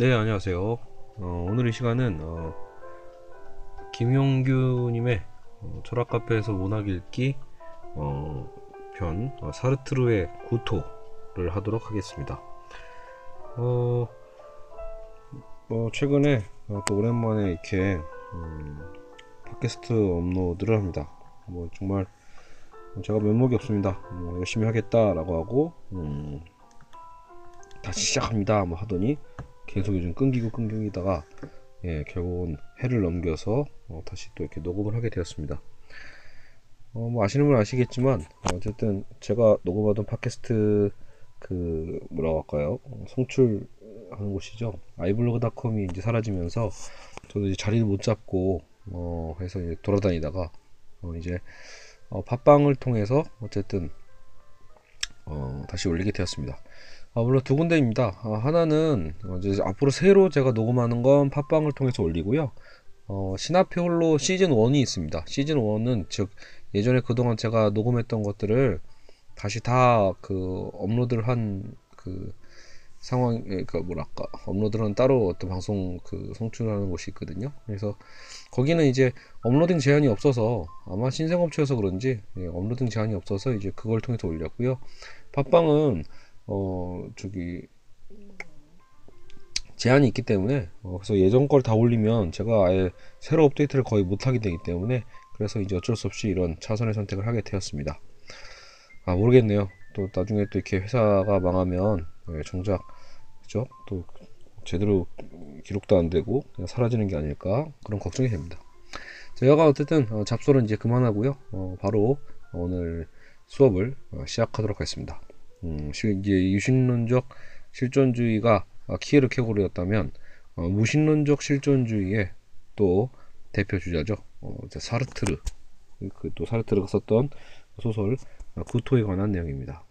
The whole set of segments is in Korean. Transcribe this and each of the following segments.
네 안녕하세요. 어, 오늘 이 시간은 어, 김용규님의 어, 철학카페에서 문학 읽기 어, 편 어, 사르트르의 구토를 하도록 하겠습니다. 어, 뭐 최근에 어, 또 오랜만에 이렇게 음, 팟캐스트 업로드를 합니다. 뭐 정말 제가 면목이 없습니다. 뭐 열심히 하겠다라고 하고 음, 다시 시작합니다. 뭐 하더니 계속 요즘 끊기고 끊기다가 예, 결국은 해를 넘겨서 어, 다시 또 이렇게 녹음을 하게 되었습니다. 어, 뭐 아시는 분 아시겠지만 어, 쨌든 제가 녹음하던 팟캐스트 그 뭐라고 할까요? 어, 송출하는 곳이죠. 아이블로그닷컴이 이제 사라지면서 저도 이제 자리를 못 잡고 어, 해서 이제 돌아다니다가 어, 이제 어, 팟빵을 통해서 어쨌든 어, 다시 올리게 되었습니다. 아, 물론 두 군데입니다. 아, 하나는 어, 이제 앞으로 새로 제가 녹음하는 건 팟빵을 통해서 올리고요. 어, 신화표 홀로 시즌 1이 있습니다. 시즌 1은 즉 예전에 그동안 제가 녹음했던 것들을 다시 다 그 업로드를 한 그 상황, 그러니까 뭐랄까 업로드는 따로 어떤 방송 그 송출하는 곳이 있거든요. 그래서 거기는 이제 uploading 제한이 없어서 아마 신생업체여서 그런지 예, uploading 제한이 없어서 이제 그걸 통해서 올렸고요. 팟빵은 어 저기 제한이 있기 때문에 어, 그래서 예전 걸 다 올리면 제가 아예 새로 업데이트를 거의 못하게 되기 때문에 그래서 이제 어쩔 수 없이 이런 차선의 선택을 하게 되었습니다. 아 모르겠네요. 또 나중에 또 이렇게 회사가 망하면 예, 정작 그죠? 또 제대로 기록도 안 되고 그냥 사라지는 게 아닐까 그런 걱정이 됩니다. 제가 어쨌든 어, 잡소는 이제 그만하고요. 어, 바로 오늘 수업을 어, 시작하도록 하겠습니다. 음, 이제 유신론적 실존주의가 키에르 케고르였다면 어, 무신론적 실존주의의 또 대표 주자죠. 어, 사르트르 그 또 사르트르가 썼던 소설 어, 구토에 관한 내용입니다.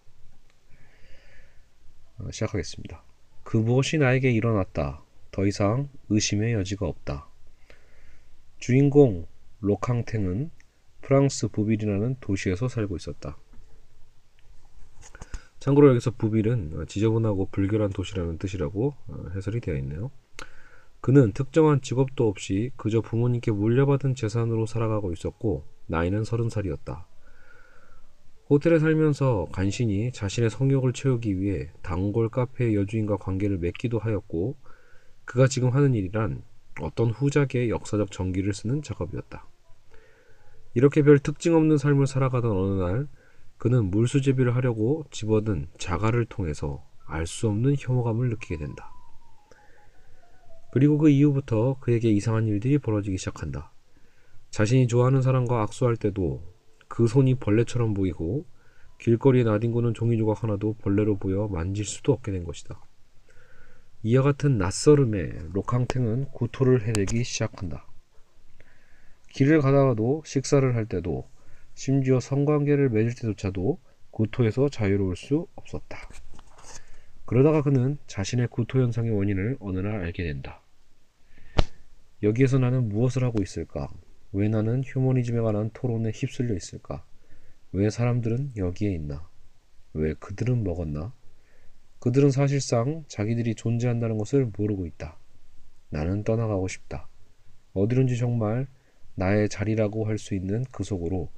어, 시작하겠습니다. 그 무엇이 나에게 일어났다. 더 이상 의심의 여지가 없다. 주인공 로캉탱은 프랑스 부빌이라는 도시에서 살고 있었다. 참고로 여기서 부빌은 어, 지저분하고 불결한 도시라는 뜻이라고 어, 해설이 되어 있네요. 그는 특정한 직업도 없이 그저 부모님께 물려받은 재산으로 살아가고 있었고 나이는 서른 살이었다. 호텔에 살면서 간신히 자신의 성욕을 채우기 위해 단골 카페의 여주인과 관계를 맺기도 하였고 그가 지금 하는 일이란 어떤 후작의 역사적 전기를 쓰는 작업이었다. 이렇게 별 특징 없는 삶을 살아가던 어느 날 그는 물수제비를 하려고 집어든 자갈을 통해서 알 수 없는 혐오감을 느끼게 된다. 그리고 그 이후부터 그에게 이상한 일들이 벌어지기 시작한다. 자신이 좋아하는 사람과 악수할 때도 그 손이 벌레처럼 보이고 길거리에 나뒹구는 종이 조각 하나도 벌레로 보여 만질 수도 없게 된 것이다. 이와 같은 낯설음에 로캉탱은 구토를 해내기 시작한다. 길을 가다가도 식사를 할 때도 심지어 성관계를 맺을 때조차도 구토에서 자유로울 수 없었다. 그러다가 그는 자신의 구토 현상의 원인을 어느 날 알게 된다. 여기에서 나는 무엇을 하고 있을까? 왜 나는 휴머니즘에 관한 토론에 휩쓸려 있을까? 왜 사람들은 여기에 있나? 왜 그들은 먹었나? 그들은 사실상 자기들이 존재한다는 것을 모르고 있다. 나는 떠나가고 싶다. 어디론지 정말 나의 자리라고 할 수 있는 그 속으로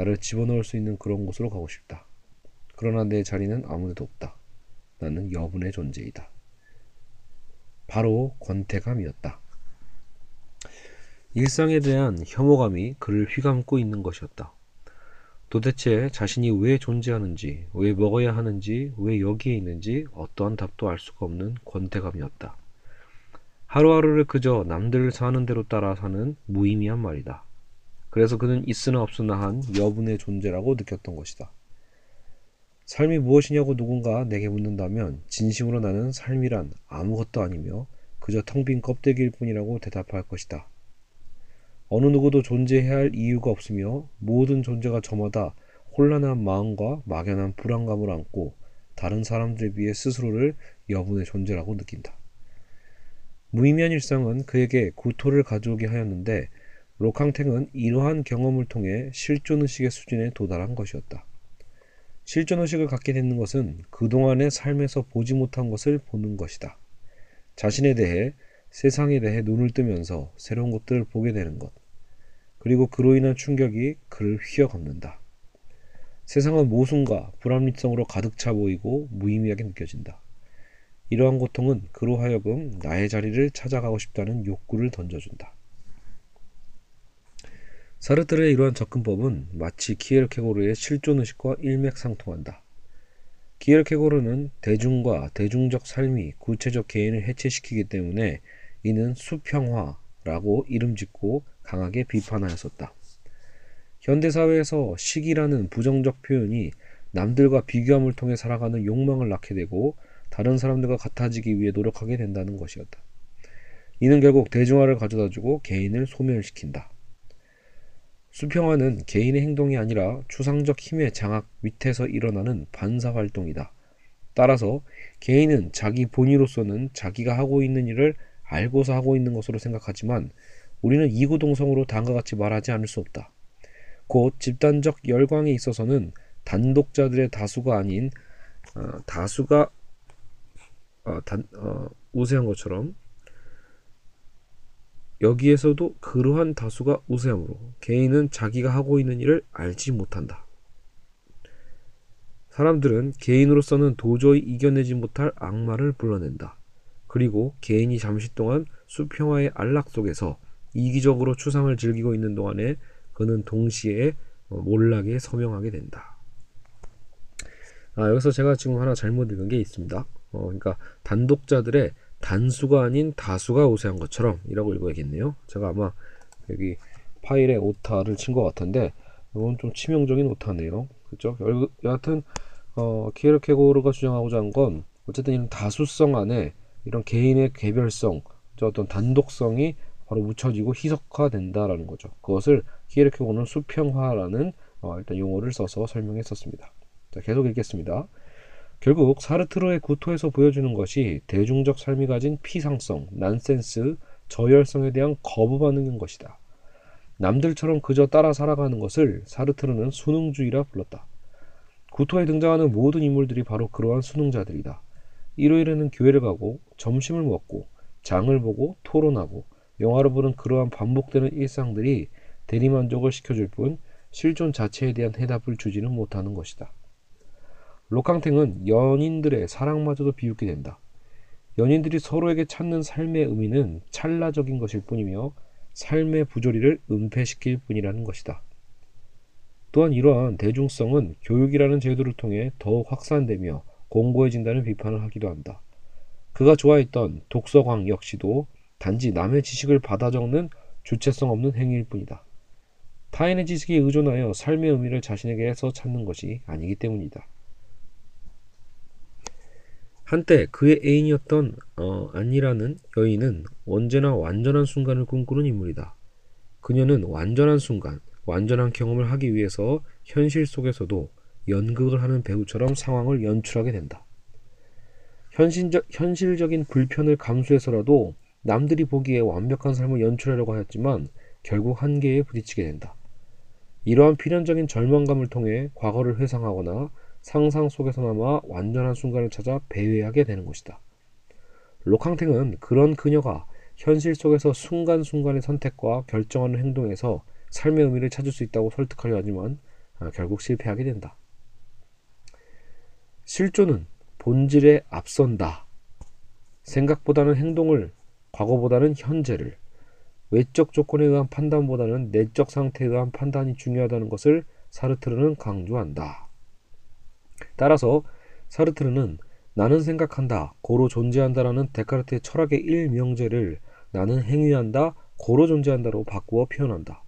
나를 집어넣을 수 있는 그런 곳으로 가고 싶다. 그러나 내 자리는 아무데도 없다. 나는 여분의 존재이다. 바로 권태감이었다. 일상에 대한 혐오감이 그를 휘감고 있는 것이었다. 도대체 자신이 왜 존재하는지, 왜 먹어야 하는지, 왜 여기에 있는지 어떠한 답도 알 수가 없는 권태감이었다. 하루하루를 그저 남들 사는 대로 따라 사는 무의미한 말이다. 그래서 그는 있으나 없으나 한 여분의 존재라고 느꼈던 것이다. 삶이 무엇이냐고 누군가 내게 묻는다면 진심으로 나는 삶이란 아무것도 아니며 그저 텅 빈 껍데기일 뿐이라고 대답할 것이다. 어느 누구도 존재해야 할 이유가 없으며 모든 존재가 저마다 혼란한 마음과 막연한 불안감을 안고 다른 사람들에 비해 스스로를 여분의 존재라고 느낀다. 무의미한 일상은 그에게 구토를 가져오게 하였는데 로캉탱은 이러한 경험을 통해 실존의식의 수준에 도달한 것이었다. 실존의식을 갖게 되는 것은 그동안의 삶에서 보지 못한 것을 보는 것이다. 자신에 대해 세상에 대해 눈을 뜨면서 새로운 것들을 보게 되는 것. 그리고 그로 인한 충격이 그를 휘어감는다. 세상은 모순과 불합리성으로 가득 차 보이고 무의미하게 느껴진다. 이러한 고통은 그로 하여금 나의 자리를 찾아가고 싶다는 욕구를 던져준다. 사르트르의 이러한 접근법은 마치 키에르케고르의 실존의식과 일맥상통한다. 키에르케고르는 대중과 대중적 삶이 구체적 개인을 해체시키기 때문에 이는 수평화라고 이름 짓고 강하게 비판하였었다. 현대사회에서 시기라는 부정적 표현이 남들과 비교함을 통해 살아가는 욕망을 낳게 되고 다른 사람들과 같아지기 위해 노력하게 된다는 것이었다. 이는 결국 대중화를 가져다주고 개인을 소멸시킨다. 수평화는 개인의 행동이 아니라 추상적 힘의 장악 밑에서 일어나는 반사 활동이다. 따라서 개인은 자기 본의로서는 자기가 하고 있는 일을 알고서 하고 있는 것으로 생각하지만 우리는 이구동성으로 다음과 같이 말하지 않을 수 없다. 곧 집단적 열광에 있어서는 단독자들의 다수가 아닌 어, 다수가 어, 단, 어, 우세한 것처럼 여기에서도 그러한 다수가 우세함으로 개인은 자기가 하고 있는 일을 알지 못한다. 사람들은 개인으로서는 도저히 이겨내지 못할 악마를 불러낸다. 그리고 개인이 잠시 동안 수평화의 안락 속에서 이기적으로 추상을 즐기고 있는 동안에 그는 동시에 몰락에 서명하게 된다. 아, 여기서 제가 지금 하나 잘못 읽은 게 있습니다. 어, 그러니까 단독자들의 단수가 아닌 다수가 우세한 것처럼 이라고 읽어야겠네요. 제가 아마 여기 파일에 오타를 친 것 같은데 이건 좀 치명적인 오타네요. 그죠? 여하튼 어, 키에르케고르가 주장하고자 한 건 어쨌든 이런 다수성 안에 이런 개인의 개별성, 어떤 단독성이 바로 묻혀지고 희석화된다라는 거죠. 그것을 키에르케고르는 수평화라는 어, 일단 용어를 써서 설명했었습니다. 자, 계속 읽겠습니다. 결국 사르트르의 구토에서 보여주는 것이 대중적 삶이 가진 피상성, 난센스, 저열성에 대한 거부 반응인 것이다. 남들처럼 그저 따라 살아가는 것을 사르트르는 수능주의라 불렀다. 구토에 등장하는 모든 인물들이 바로 그러한 수능자들이다. 일요일에는 교회를 가고 점심을 먹고 장을 보고 토론하고 영화를 보는 그러한 반복되는 일상들이 대리만족을 시켜줄 뿐 실존 자체에 대한 해답을 주지는 못하는 것이다. 로캉탱은 연인들의 사랑마저도 비웃게 된다. 연인들이 서로에게 찾는 삶의 의미는 찰나적인 것일 뿐이며 삶의 부조리를 은폐시킬 뿐이라는 것이다. 또한 이러한 대중성은 교육이라는 제도를 통해 더욱 확산되며 공고해진다는 비판을 하기도 한다. 그가 좋아했던 독서광 역시도 단지 남의 지식을 받아 적는 주체성 없는 행위일 뿐이다. 타인의 지식에 의존하여 삶의 의미를 자신에게서 찾는 것이 아니기 때문이다. 한때 그의 애인이었던 어, 안니라는 여인은 언제나 완전한 순간을 꿈꾸는 인물이다. 그녀는 완전한 순간, 완전한 경험을 하기 위해서 현실 속에서도 연극을 하는 배우처럼 상황을 연출하게 된다. 현실적, 현실적인 불편을 감수해서라도 남들이 보기에 완벽한 삶을 연출하려고 하였지만 결국 한계에 부딪히게 된다. 이러한 필연적인 절망감을 통해 과거를 회상하거나 상상 속에서나마 완전한 순간을 찾아 배회하게 되는 것이다. 로캉탱은 그런 그녀가 현실 속에서 순간순간의 선택과 결정하는 행동에서 삶의 의미를 찾을 수 있다고 설득하려 하지만 아, 결국 실패하게 된다. 실존은 본질에 앞선다. 생각보다는 행동을, 과거보다는 현재를, 외적 조건에 의한 판단보다는 내적 상태에 의한 판단이 중요하다는 것을 사르트르는 강조한다. 따라서 사르트르는 나는 생각한다, 고로 존재한다라는 데카르트의 철학의 일명제를 나는 행위한다, 고로 존재한다로 바꾸어 표현한다.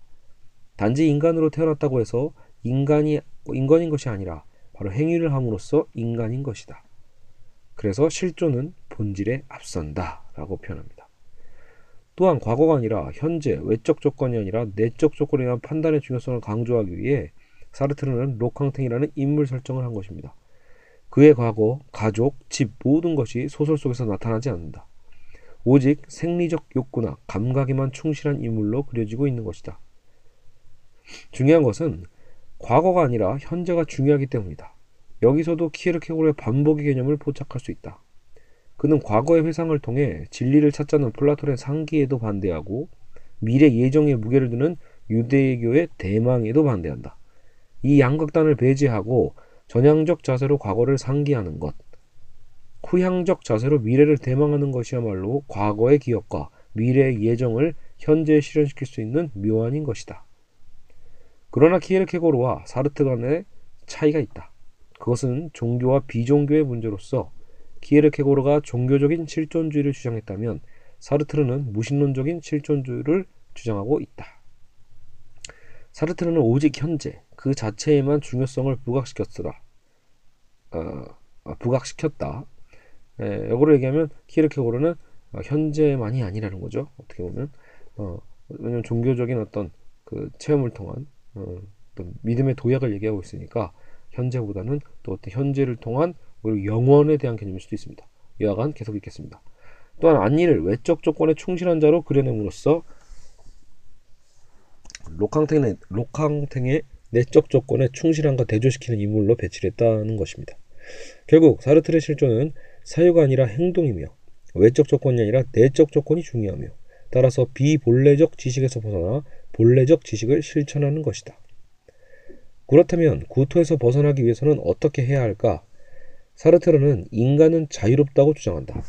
단지 인간으로 태어났다고 해서 인간이 인간인 것이 아니라 바로 행위를 함으로써 인간인 것이다. 그래서 실존은 본질에 앞선다라고 표현합니다. 또한 과거가 아니라 현재 외적 조건이 아니라 내적 조건에 대한 판단의 중요성을 강조하기 위해 사르트르는 로캉탱이라는 인물 설정을 한 것입니다. 그의 과거, 가족, 집 모든 것이 소설 속에서 나타나지 않는다. 오직 생리적 욕구나 감각에만 충실한 인물로 그려지고 있는 것이다. 중요한 것은 과거가 아니라 현재가 중요하기 때문이다. 여기서도 키에르케고르의 반복의 개념을 포착할 수 있다. 그는 과거의 회상을 통해 진리를 찾자는 플라톤의 상기에도 반대하고 미래 예정에 무게를 두는 유대교의 대망에도 반대한다. 이 양극단을 배제하고 전향적 자세로 과거를 상기하는 것, 후향적 자세로 미래를 대망하는 것이야말로 과거의 기억과 미래의 예정을 현재에 실현시킬 수 있는 묘안인 것이다. 그러나 키에르케고르와 사르트 간의 차이가 있다. 그것은 종교와 비종교의 문제로서 키에르케고르가 종교적인 실존주의를 주장했다면 사르트르는 무신론적인 실존주의를 주장하고 있다. 사르트르는 오직 현재 그 자체에만 중요성을 부각시켰으라. 어, 아, 부각시켰다. 에, 역으로 얘기하면 키르케고르는 어, 현재만이 아니라는 거죠. 어떻게 보면 어, 왜냐면 종교적인 어떤 그 체험을 통한 어, 어떤 믿음의 도약을 얘기하고 있으니까 현재보다는 또 어떤 현재를 통한 오히려 영원에 대한 개념일 수도 있습니다. 여하간 계속 읽겠습니다. 또한 안니를 외적 조건에 충실한 자로 그려냄으로써 록캉탱의, 록캉탱의 내적 조건에 충실한가 대조시키는 인물로 배치를 했다는 것입니다. 결국 사르트르의 실존은 사유가 아니라 행동이며 외적 조건이 아니라 내적 조건이 중요하며 따라서 비본래적 지식에서 벗어나 본래적 지식을 실천하는 것이다. 그렇다면 구토에서 벗어나기 위해서는 어떻게 해야 할까? 사르트르는 인간은 자유롭다고 주장한다.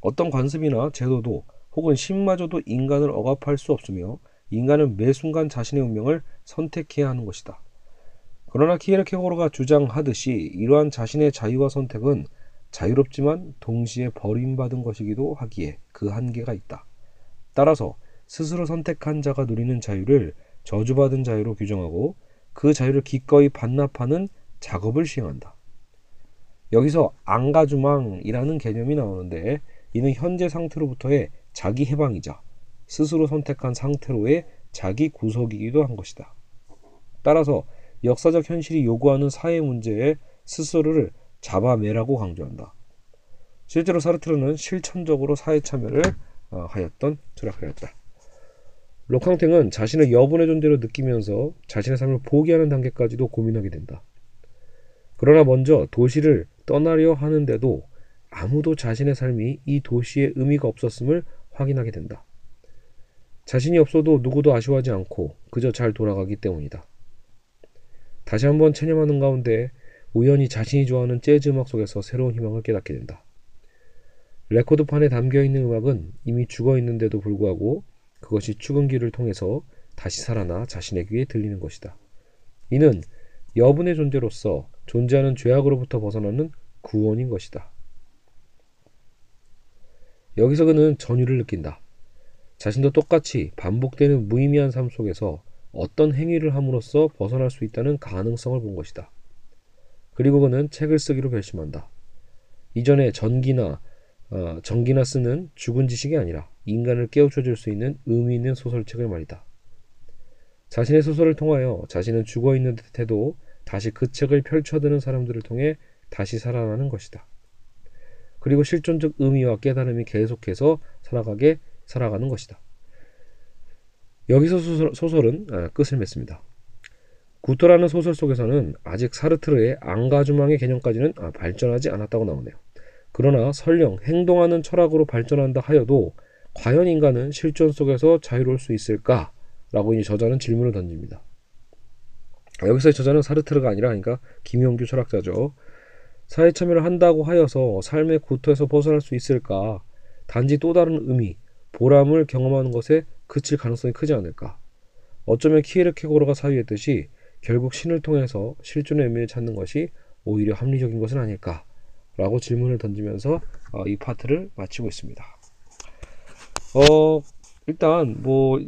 어떤 관습이나 제도도 혹은 신마저도 인간을 억압할 수 없으며 인간은 매 순간 자신의 운명을 선택해야 하는 것이다. 그러나 키에르케고르가 주장하듯이 이러한 자신의 자유와 선택은 자유롭지만 동시에 버림받은 것이기도 하기에 그 한계가 있다. 따라서 스스로 선택한 자가 누리는 자유를 저주받은 자유로 규정하고 그 자유를 기꺼이 반납하는 작업을 시행한다. 여기서 안가주망이라는 개념이 나오는데 이는 현재 상태로부터의 자기 해방이자 스스로 선택한 상태로의 자기 구속이기도 한 것이다. 따라서 역사적 현실이 요구하는 사회 문제에 스스로를 잡아매라고 강조한다. 실제로 사르트르는 실천적으로 사회 참여를 어, 하였던 철학가였다. 로캉탱은 자신의 여분의 존재로 느끼면서 자신의 삶을 포기하는 단계까지도 고민하게 된다. 그러나 먼저 도시를 떠나려 하는데도 아무도 자신의 삶이 이 도시에 의미가 없었음을 확인하게 된다. 자신이 없어도 누구도 아쉬워하지 않고 그저 잘 돌아가기 때문이다. 다시 한번 체념하는 가운데 우연히 자신이 좋아하는 재즈 음악 속에서 새로운 희망을 깨닫게 된다. 레코드판에 담겨 있는 음악은 이미 죽어 있는데도 불구하고 그것이 축은기를 통해서 다시 살아나 자신의 귀에 들리는 것이다. 이는 여분의 존재로서 존재하는 죄악으로부터 벗어나는 구원인 것이다. 여기서 그는 전율을 느낀다. 자신도 똑같이 반복되는 무의미한 삶 속에서 어떤 행위를 함으로써 벗어날 수 있다는 가능성을 본 것이다. 그리고 그는 책을 쓰기로 결심한다. 이전에 전기나 어, 전기나 쓰는 죽은 지식이 아니라 인간을 깨우쳐 줄 수 있는 의미 있는 소설책을 말이다. 자신의 소설을 통하여 자신은 죽어 있는 듯해도 다시 그 책을 펼쳐드는 사람들을 통해 다시 살아나는 것이다. 그리고 실존적 의미와 깨달음이 계속해서 살아가게 살아가는 것이다. 여기서 소설, 은 아, 끝을 맺습니다. 구토라는 소설 속에서는 아직 사르트르의 앙가주망의 개념까지는 아, 발전하지 않았다고 나오네요. 그러나 설령 행동하는 철학으로 발전한다 하여도 과연 인간은 실존 속에서 자유로울 수 있을까? 라고 이 저자는 질문을 던집니다. 여기서의 저자는 사르트르가 아니라 그러니까 김용규 철학자죠. 사회 참여를 한다고 하여서 삶의 구토에서 벗어날 수 있을까? 단지 또 다른 의미, 보람을 경험하는 것에 그칠 가능성이 크지 않을까? 어쩌면 키에르케고르가 사유했듯이 결국 신을 통해서 실존의 의미를 찾는 것이 오히려 합리적인 것은 아닐까? 라고 질문을 던지면서 어, 이 파트를 마치고 있습니다. 어, 일단 뭐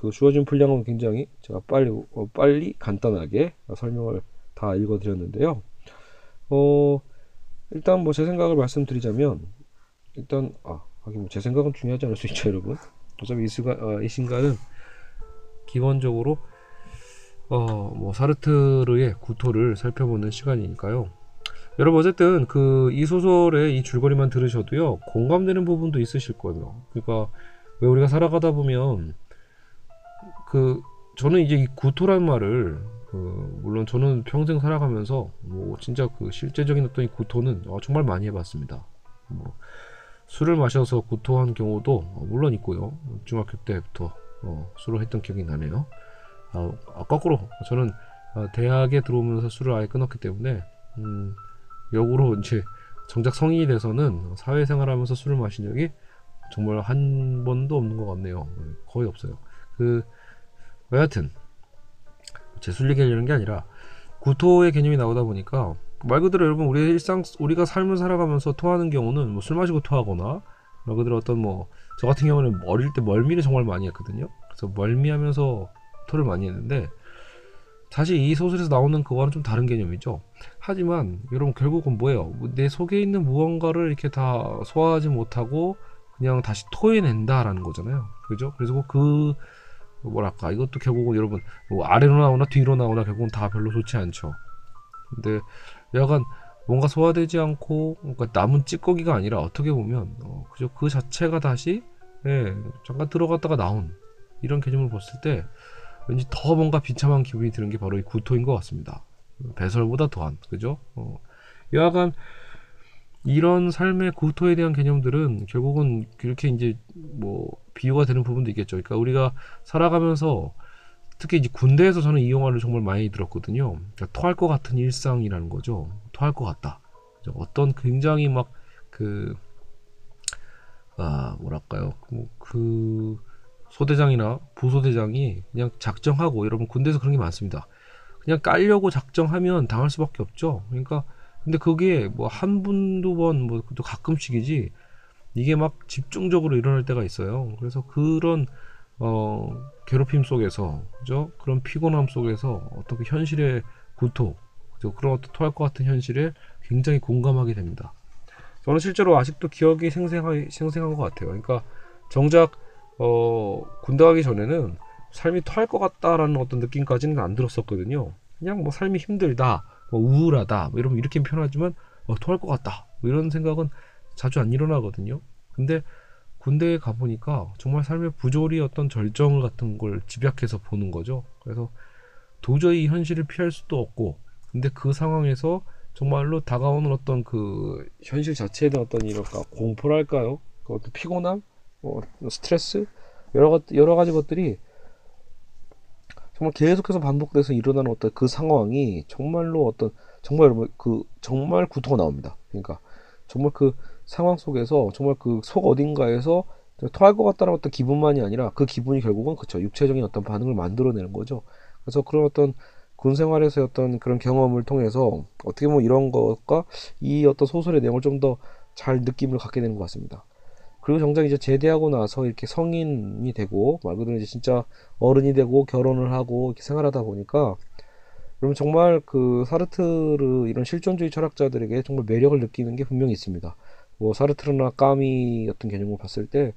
그 주어진 분량은 굉장히 제가 빨리 어, 빨리 간단하게 설명을 다 읽어드렸는데요. 어, 일단 뭐 제 생각을 말씀드리자면 일단 아 하긴 제 생각은 중요하지 않을 수 있죠, 여러분. 어차피 이, 수가, 어, 이 신가는 기본적으로 어, 뭐 사르트르의 구토를 살펴보는 시간이니까요. 여러분 어쨌든 그 이 소설의 이 줄거리만 들으셔도요 공감되는 부분도 있으실 거예요. 그러니까 왜 우리가 살아가다 보면 그 저는 이제 이 구토란 말을 그 물론 저는 평생 살아가면서 뭐 진짜 그 실제적인 어떤 이 구토는 어 정말 많이 해봤습니다. 뭐 술을 마셔서 구토한 경우도 어, 물론 있고요. 중학교 때부터 어, 술을 했던 기억이 나네요. 아, 아, 거꾸로 저는 아, 대학에 들어오면서 술을 아예 끊었기 때문에 음, 역으로 이제 정작 성인이 돼서는 사회생활하면서 술을 마신 적이 정말 한 번도 없는 것 같네요. 네, 거의 없어요. 그 여하튼 제 술 얘기하려는 게 아니라 구토의 개념이 나오다 보니까 말 그대로 여러분 우리 일상 우리가 삶을 살아가면서 토하는 경우는 뭐 술 마시고 토하거나 말 그대로 어떤 뭐 저 같은 경우는 어릴 때 멀미를 정말 많이 했거든요. 그래서 멀미하면서 토를 많이 했는데 사실 이 소설에서 나오는 그거는 좀 다른 개념이죠. 하지만 여러분 결국은 뭐예요? 내 속에 있는 무언가를 이렇게 다 소화하지 못하고 그냥 다시 토해낸다라는 거잖아요. 그죠? 그래서 그 뭐랄까 이것도 결국은 여러분 뭐 아래로 나오나 뒤로 나오나 결국은 다 별로 좋지 않죠. 근데 약간 뭔가 소화되지 않고 그러니까 남은 찌꺼기가 아니라 어떻게 보면 어, 그저 그 자체가 다시 예, 잠깐 들어갔다가 나온 이런 개념을 봤을 때 왠지 더 뭔가 비참한 기분이 드는 게 바로 이 구토인 것 같습니다. 배설보다 더한 그죠? 어, 여하간 이런 삶의 구토에 대한 개념들은 결국은 그렇게 이제 뭐 비유가 되는 부분도 있겠죠. 그러니까 우리가 살아가면서 특히 이제 군대에서 저는 이 영화를 정말 많이 들었거든요. 그러니까 토할 것 같은 일상이라는 거죠. 토할 것 같다. 어떤 굉장히 막 그, 아, 뭐랄까요. 뭐 그, 소대장이나 부소대장이 그냥 작정하고, 여러분 군대에서 그런 게 많습니다. 그냥 깔려고 작정하면 당할 수밖에 없죠. 그러니까, 근데 그게 뭐 한 분, 두 번, 뭐 또 가끔씩이지, 이게 막 집중적으로 일어날 때가 있어요. 그래서 그런 어, 괴롭힘 속에서, 그죠? 그런 피곤함 속에서 어떻게 현실의 구토, 그죠? 그런 어떤 토할 것 같은 현실에 굉장히 공감하게 됩니다. 저는 실제로 아직도 기억이 생생하, 생생한 것 같아요. 그러니까 정작 어, 군대 가기 전에는 삶이 토할 것 같다라는 어떤 느낌까지는 안 들었었거든요. 그냥 뭐 삶이 힘들다, 뭐 우울하다, 뭐 이러면 이렇게 표현하지만 어, 토할 것 같다, 뭐 이런 생각은 자주 안 일어나거든요. 근데 군대에 가보니까 정말 삶의 부조리 어떤 절정 같은 걸 집약해서 보는 거죠. 그래서 도저히 현실을 피할 수도 없고, 근데 그 상황에서 정말로 다가오는 어떤 그 현실 자체에 대한 어떤 이럴까 공포랄까요? 그 어떤 피곤함, 뭐 스트레스 여러 가 여러 가지 것들이 정말 계속해서 반복돼서 일어나는 어떤 그 상황이 정말로 어떤 정말 그 정말 구토가 나옵니다. 그러니까 정말 그 상황 속에서 정말 그 속 어딘가에서 토할 것 같다는 어떤 기분만이 아니라 그 기분이 결국은 그쵸 육체적인 어떤 반응을 만들어내는 거죠. 그래서 그런 어떤 군 생활에서 어떤 그런 경험을 통해서 어떻게 보면 이런 것과 이 어떤 소설의 내용을 좀 더 잘 느낌을 갖게 되는 것 같습니다. 그리고 정작 이제 제대하고 나서 이렇게 성인이 되고 말 그대로 이제 진짜 어른이 되고 결혼을 하고 이렇게 생활하다 보니까 그러면 정말 그 사르트르 이런 실존주의 철학자들에게 정말 매력을 느끼는 게 분명히 있습니다. 뭐 사르트르나 까미 같은 개념을 봤을 때,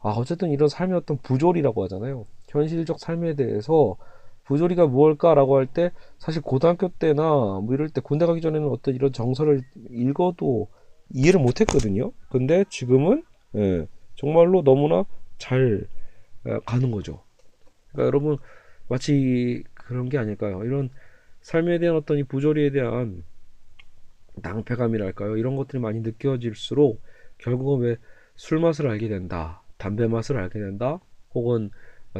아, 어쨌든 이런 삶의 어떤 부조리라고 하잖아요. 현실적 삶에 대해서 부조리가 무엇일까라고 할 때, 사실 고등학교 때나 뭐 이럴 때 군대 가기 전에는 어떤 이런 정서를 읽어도 이해를 못 했거든요. 근데 지금은, 예, 정말로 너무나 잘 가는 거죠. 그러니까 여러분, 마치 그런 게 아닐까요? 이런 삶에 대한 어떤 이 부조리에 대한 낭패감이랄까요? 이런 것들이 많이 느껴질수록 결국은 왜 술 맛을 알게 된다, 담배 맛을 알게 된다, 혹은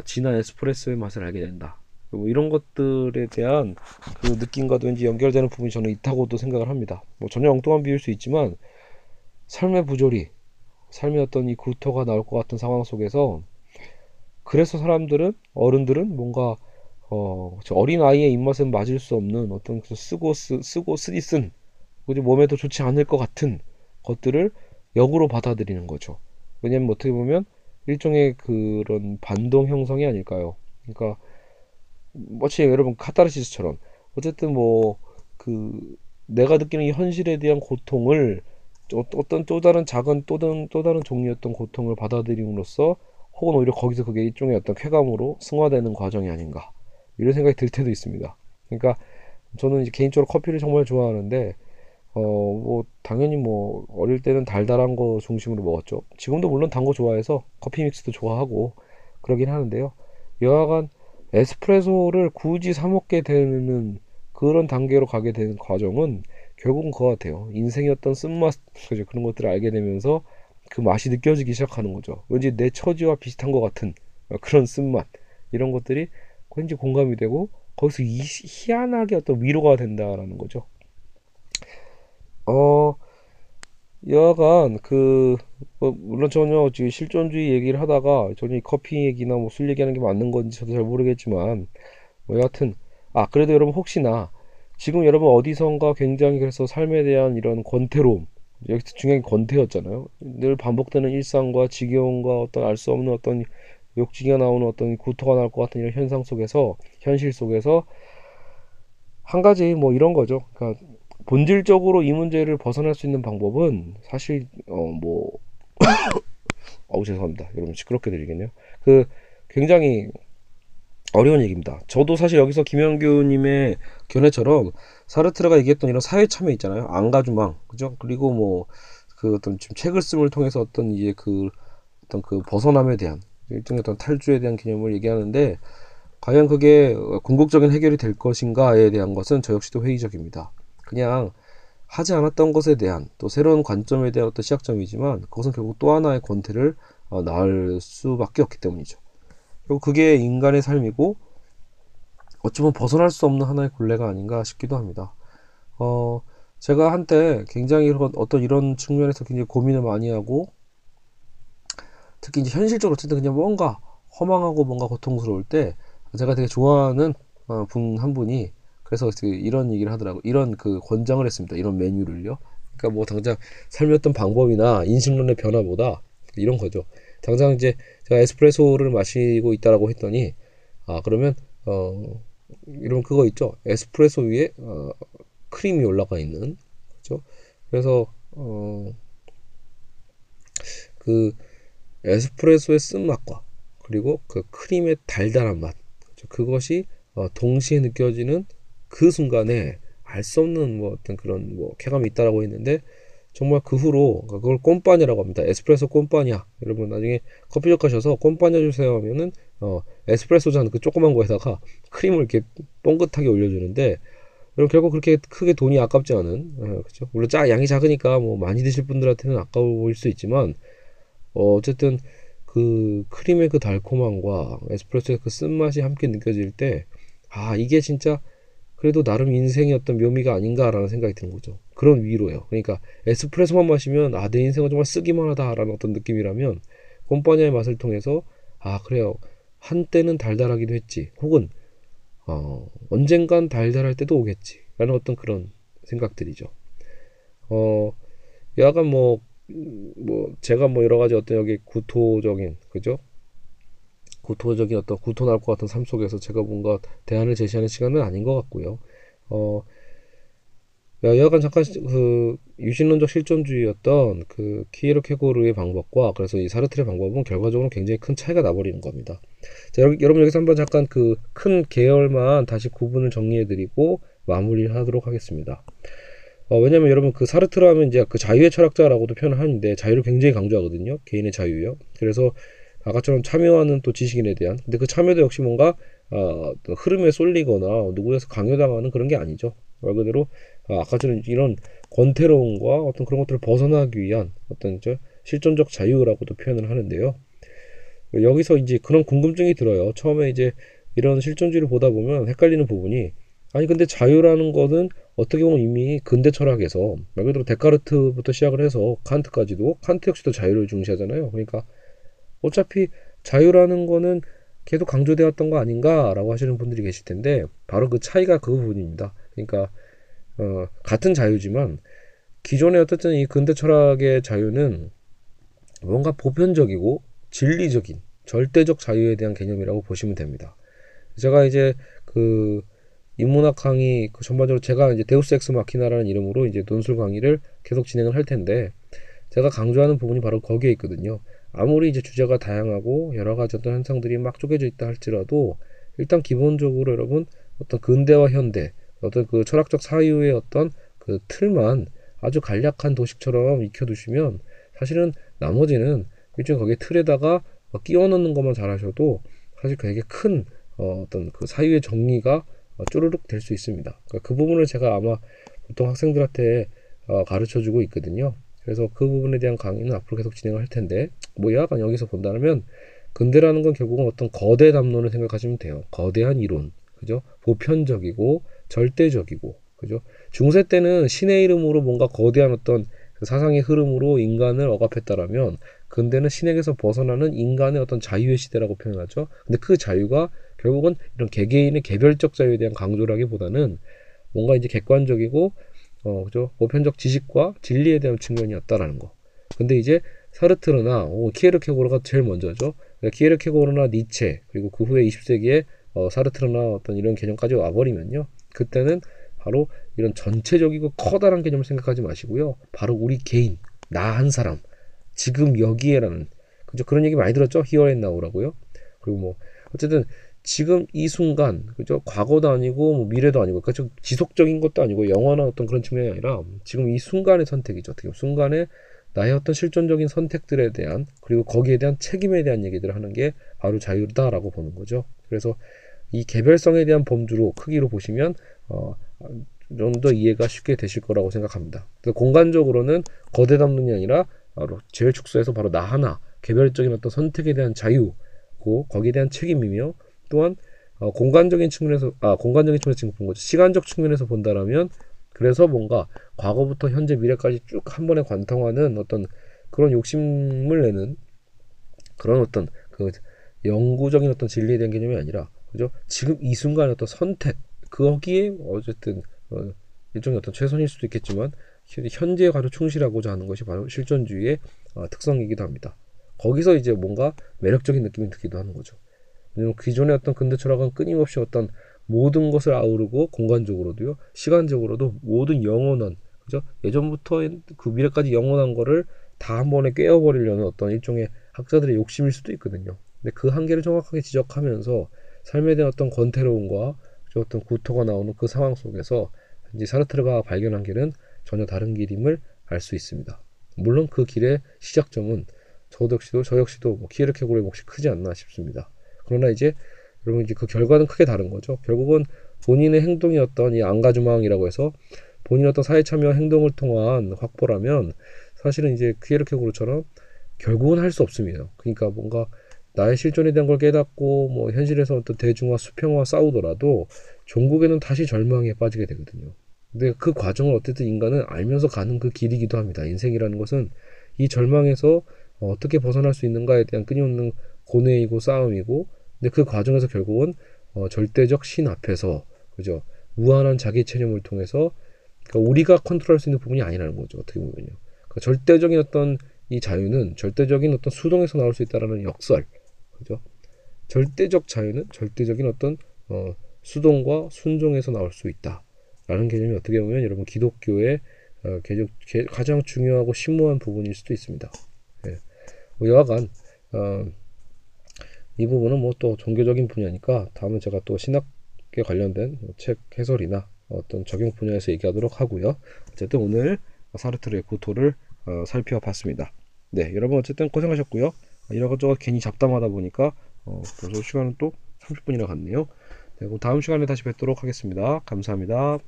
진한 에스프레소의 맛을 알게 된다. 뭐 이런 것들에 대한 그 느낌과도 왠지 연결되는 부분이 저는 있다고도 생각을 합니다. 뭐 전혀 엉뚱한 비유일 수 있지만 삶의 부조리, 삶의 어떤 이 구토가 나올 것 같은 상황 속에서 그래서 사람들은 어른들은 뭔가 어, 어린 아이의 입맛은 맞을 수 없는 어떤 그 쓰고 쓰, 쓰고 쓰디 쓴 그지 몸에도 좋지 않을 것 같은 것들을 역으로 받아들이는 거죠. 왜냐면 어떻게 보면 일종의 그런 반동 형성이 아닐까요? 그러니까 마치 여러분 카타르시스처럼 어쨌든 뭐 그 내가 느끼는 이 현실에 대한 고통을 어떤 또 다른 작은 또 다른 또 다른 어떤 고통을 받아들임으로써 혹은 오히려 거기서 그게 일종의 어떤 쾌감으로 승화되는 과정이 아닌가 이런 생각이 들 때도 있습니다. 그러니까 저는 개인적으로 커피를 정말 좋아하는데 어, 뭐, 당연히 뭐, 어릴 때는 달달한 거 중심으로 먹었죠. 지금도 물론 단 거 좋아해서 커피 믹스도 좋아하고 그러긴 하는데요. 여하간 에스프레소를 굳이 사 먹게 되는 그런 단계로 가게 되는 과정은 결국은 그거 같아요. 인생의 어떤 쓴맛 그죠? 그런 것들을 알게 되면서 그 맛이 느껴지기 시작하는 거죠. 왠지 내 처지와 비슷한 것 같은 그런 쓴맛 이런 것들이 왠지 공감이 되고 거기서 이, 희한하게 어떤 위로가 된다라는 거죠. 어 여하간 그 뭐, 물론 전혀 실존주의 얘기를 하다가 전혀 커피 얘기나 뭐 술 얘기하는 게 맞는 건지 저도 잘 모르겠지만 뭐 여하튼 아 그래도 여러분 혹시나 지금 여러분 어디선가 굉장히 그래서 삶에 대한 이런 권태로움 여기서 중요한 게 권태였잖아요 늘 반복되는 일상과 지겨움과 어떤 알 수 없는 어떤 욕지가 나오는 어떤 구토가 날것 같은 이런 현상 속에서 현실 속에서 한 가지 뭐 이런 거죠. 그러니까 본질적으로 이 문제를 벗어날 수 있는 방법은 사실 어뭐 어우 죄송합니다. 여러분 시끄럽게 들리겠네요. 그 굉장히 어려운 얘기입니다. 저도 사실 여기서 김영규님의 견해처럼 사르트르가 얘기했던 이런 사회 참여 있잖아요. 안가주망. 그죠? 그리고 뭐 그 어떤 지금 책을 쓰을 통해서 어떤 이제 그 어떤 그 벗어남에 대한 일종의 어떤 탈주에 대한 개념을 얘기하는데 과연 그게 궁극적인 해결이 될 것인가에 대한 것은 저 역시도 회의적입니다. 그냥 하지 않았던 것에 대한 또 새로운 관점에 대한 어떤 시작점이지만 그것은 결국 또 하나의 권태를 어, 낳을 수밖에 없기 때문이죠. 결국 그게 인간의 삶이고 어쩌면 벗어날 수 없는 하나의 굴레가 아닌가 싶기도 합니다. 어, 제가 한때 굉장히 어떤 이런 측면에서 굉장히 고민을 많이 하고 특히 이제 현실적으로 어쨌든 그냥 뭔가 허망하고 뭔가 고통스러울 때 제가 되게 좋아하는 어, 분한 분이 그래서 그 이런 얘기를 하더라고. 이런 그 권장을 했습니다. 이런 메뉴를요. 그러니까 뭐 당장 삶의 어떤 방법이나 인식론의 변화보다 이런 거죠. 당장 이제 제가 에스프레소를 마시고 있다라고 했더니 아 그러면 어 이런 그거 있죠. 에스프레소 위에 어, 크림이 올라가 있는 그죠. 그래서 어그 에스프레소의 쓴맛과 그리고 그 크림의 달달한 맛 그렇죠? 그것이 어, 동시에 느껴지는 그 순간에 알 수 없는 뭐 어떤 그런 뭐 쾌감이 있다라고 했는데 정말 그 후로 그걸 꼼빠냐라고 합니다. 에스프레소 꼼빠냐. 여러분 나중에 커피숍 가셔서 꼼빠냐 주세요 하면은 어 에스프레소 잔 그 조그만 거에다가 크림을 이렇게 뻥긋하게 올려주는데 여러분 결국 그렇게 크게 돈이 아깝지 않은 어, 그렇죠. 물론 짜 양이 작으니까 뭐 많이 드실 분들한테는 아까워 보일 수 있지만 어, 어쨌든 그 크림의 그 달콤함과 에스프레소의 그 쓴맛이 함께 느껴질 때 아 이게 진짜 그래도 나름 인생의 어떤 묘미가 아닌가라는 생각이 드는 거죠. 그런 위로예요. 그러니까 에스프레소만 마시면 아 내 인생은 정말 쓰기만 하다라는 어떤 느낌이라면 꼼빠냐의 맛을 통해서 아 그래요. 한때는 달달하기도 했지. 혹은 어, 언젠간 달달할 때도 오겠지. 라는 어떤 그런 생각들이죠. 어, 약간 뭐, 뭐, 제가 뭐 여러 가지 어떤 여기 구토적인, 그죠? 구토적인 어떤 구토 날 것 같은 삶 속에서 제가 뭔가 대안을 제시하는 시간은 아닌 것 같고요. 어, 여하간 잠깐 그 유신론적 실존주의였던 그 키에르 케고르의 방법과 그래서 이 사르트르의 방법은 결과적으로 굉장히 큰 차이가 나버리는 겁니다. 자, 여러분 여기서 한번 잠깐 그 큰 계열만 다시 구분을 정리해드리고 마무리를 하도록 하겠습니다. 어, 왜냐면 여러분 그 사르트르 하면 이제 그 자유의 철학자라고도 표현을 하는데 자유를 굉장히 강조하거든요. 개인의 자유요. 그래서 아까처럼 참여하는 또 지식인에 대한 근데 그 참여도 역시 뭔가 어, 흐름에 쏠리거나 누구에서 강요당하는 그런 게 아니죠 말 그대로 아, 아까처럼 이런 권태로움과 어떤 그런 것들을 벗어나기 위한 어떤 저 실존적 자유라고도 표현을 하는데요 여기서 이제 그런 궁금증이 들어요 처음에 이제 이런 실존주의를 보다 보면 헷갈리는 부분이 아니 근데 자유라는 거는 어떻게 보면 이미 근대 철학에서 말 그대로 데카르트부터 시작을 해서 칸트까지도 칸트 역시도 자유를 중시하잖아요 그러니까 어차피 자유라는 거는 계속 강조되었던 거 아닌가라고 하시는 분들이 계실 텐데 바로 그 차이가 그 부분입니다. 그러니까 어, 같은 자유지만 기존의 어쨌든 이 근대 철학의 자유는 뭔가 보편적이고 진리적인 절대적 자유에 대한 개념이라고 보시면 됩니다. 제가 이제 그 인문학 강의 그 전반적으로 제가 이제 데우스 엑스 마키나라는 이름으로 이제 논술 강의를 계속 진행을 할 텐데 제가 강조하는 부분이 바로 거기에 있거든요. 아무리 이제 주제가 다양하고 여러 가지 어떤 현상들이 막 쪼개져 있다 할지라도 일단 기본적으로 여러분 어떤 근대와 현대 어떤 그 철학적 사유의 어떤 그 틀만 아주 간략한 도식처럼 익혀두시면 사실은 나머지는 일종 거기에 틀에다가 끼워 넣는 것만 잘하셔도 사실 되게 큰 어, 어떤 그 사유의 정리가 쭈르륵 될 수 있습니다. 그러니까 그 부분을 제가 아마 보통 학생들한테 어, 가르쳐 주고 있거든요. 그래서 그 부분에 대한 강의는 앞으로 계속 진행을 할 텐데 뭐 약간 여기서 본다면 근대라는 건 결국은 어떤 거대 담론을 생각하시면 돼요. 거대한 이론, 그죠? 보편적이고 절대적이고, 그죠? 중세 때는 신의 이름으로 뭔가 거대한 어떤 그 사상의 흐름으로 인간을 억압했다라면 근대는 신에게서 벗어나는 인간의 어떤 자유의 시대라고 표현하죠. 근데 그 자유가 결국은 이런 개개인의 개별적 자유에 대한 강조라기보다는 뭔가 이제 객관적이고 어 그죠 보편적 지식과 진리에 대한 측면이었다라는 거. 근데 이제 사르트르나 오, 키에르케고르가 제일 먼저죠. 그러니까 키에르케고르나 니체 그리고 그 후에 20세기에 어, 사르트르나 어떤 이런 개념까지 와버리면요. 그때는 바로 이런 전체적이고 커다란 개념을 생각하지 마시고요. 바로 우리 개인 나 한 사람 지금 여기에라는 그죠 그런 얘기 많이 들었죠. 히어 앤 나우라고요. 그리고 뭐 어쨌든 지금 이 순간 그죠? 과거도 아니고 뭐 미래도 아니고 그죠 지속적인 것도 아니고 영원한 어떤 그런 측면이 아니라 지금 이 순간의 선택이죠. 어떻게 보면 순간에 나의 어떤 실존적인 선택들에 대한 그리고 거기에 대한 책임에 대한 얘기들을 하는 게 바로 자유다라고 보는 거죠. 그래서 이 개별성에 대한 범주로 크기로 보시면 어, 좀 더 이해가 쉽게 되실 거라고 생각합니다. 공간적으로는 거대 담론이 아니라 바로 제일 축소해서 바로 나 하나 개별적인 어떤 선택에 대한 자유고 거기에 대한 책임이며 또한 어, 공간적인 측면에서 아 공간적인 측면에서 지금 본 거죠. 시간적 측면에서 본다라면 그래서 뭔가 과거부터 현재 미래까지 쭉 한 번에 관통하는 어떤 그런 욕심을 내는 그런 어떤 그 영구적인 어떤 진리에 대한 개념이 아니라 그죠? 지금 이 순간의 어떤 선택 거기에 어쨌든 어, 일종의 어떤 최선일 수도 있겠지만 현재에 가로 충실하고자 하는 것이 바로 실존주의의 어, 특성이기도 합니다. 거기서 이제 뭔가 매력적인 느낌이 들기도 하는 거죠. 왜냐면 기존의 어떤 근대 철학은 끊임없이 어떤 모든 것을 아우르고 공간적으로도요, 시간적으로도 모든 영원한 그죠? 예전부터 그 미래까지 영원한 거를 다 한 번에 깨어버리려는 어떤 일종의 학자들의 욕심일 수도 있거든요. 근데 그 한계를 정확하게 지적하면서 삶에 대한 어떤 권태로움과 어떤 구토가 나오는 그 상황 속에서 이제 사르트르가 발견한 길은 전혀 다른 길임을 알 수 있습니다. 물론 그 길의 시작점은 저 역시도 저 역시도 뭐 키에르케고르의 몫이 크지 않나 싶습니다. 그러나 이제 여러분 이제 그 결과는 크게 다른 거죠. 결국은 본인의 행동이었던 이 안가주망이라고 해서 본인 어떤 사회 참여 행동을 통한 확보라면 사실은 이제 키에르케고르처럼 결국은 할 수 없습니다. 그러니까 뭔가 나의 실존에 대한 걸 깨닫고 뭐 현실에서 어떤 대중화 수평화 싸우더라도 종국에는 다시 절망에 빠지게 되거든요. 근데 그 과정을 어쨌든 인간은 알면서 가는 그 길이기도 합니다. 인생이라는 것은 이 절망에서 어떻게 벗어날 수 있는가에 대한 끊임없는 고뇌이고 싸움이고 근데 그 과정에서 결국은 어, 절대적 신 앞에서 그죠 무한한 자기 체념을 통해서 그러니까 우리가 컨트롤할 수 있는 부분이 아니라는 거죠 어떻게 보면요 그러니까 절대적인 어떤 이 자유는 절대적인 어떤 수동에서 나올 수 있다라는 역설 그죠? 절대적 자유는 절대적인 어떤 어, 수동과 순종에서 나올 수 있다라는 개념이 어떻게 보면 여러분 기독교의 어, 개적, 개, 가장 중요하고 심오한 부분일 수도 있습니다. 예. 뭐 여하간 어, 이 부분은 뭐 또 종교적인 분야니까 다음에 제가 또 신학에 관련된 책 해설이나 어떤 적용 분야에서 얘기하도록 하고요. 어쨌든 오늘 사르트르의 구토를 어, 살펴봤습니다. 네, 여러분 어쨌든 고생하셨고요. 이러저것 괜히 잡담하다 보니까 어, 벌써 시간은 또 30분이나 갔네요. 네, 그럼 다음 시간에 다시 뵙도록 하겠습니다. 감사합니다.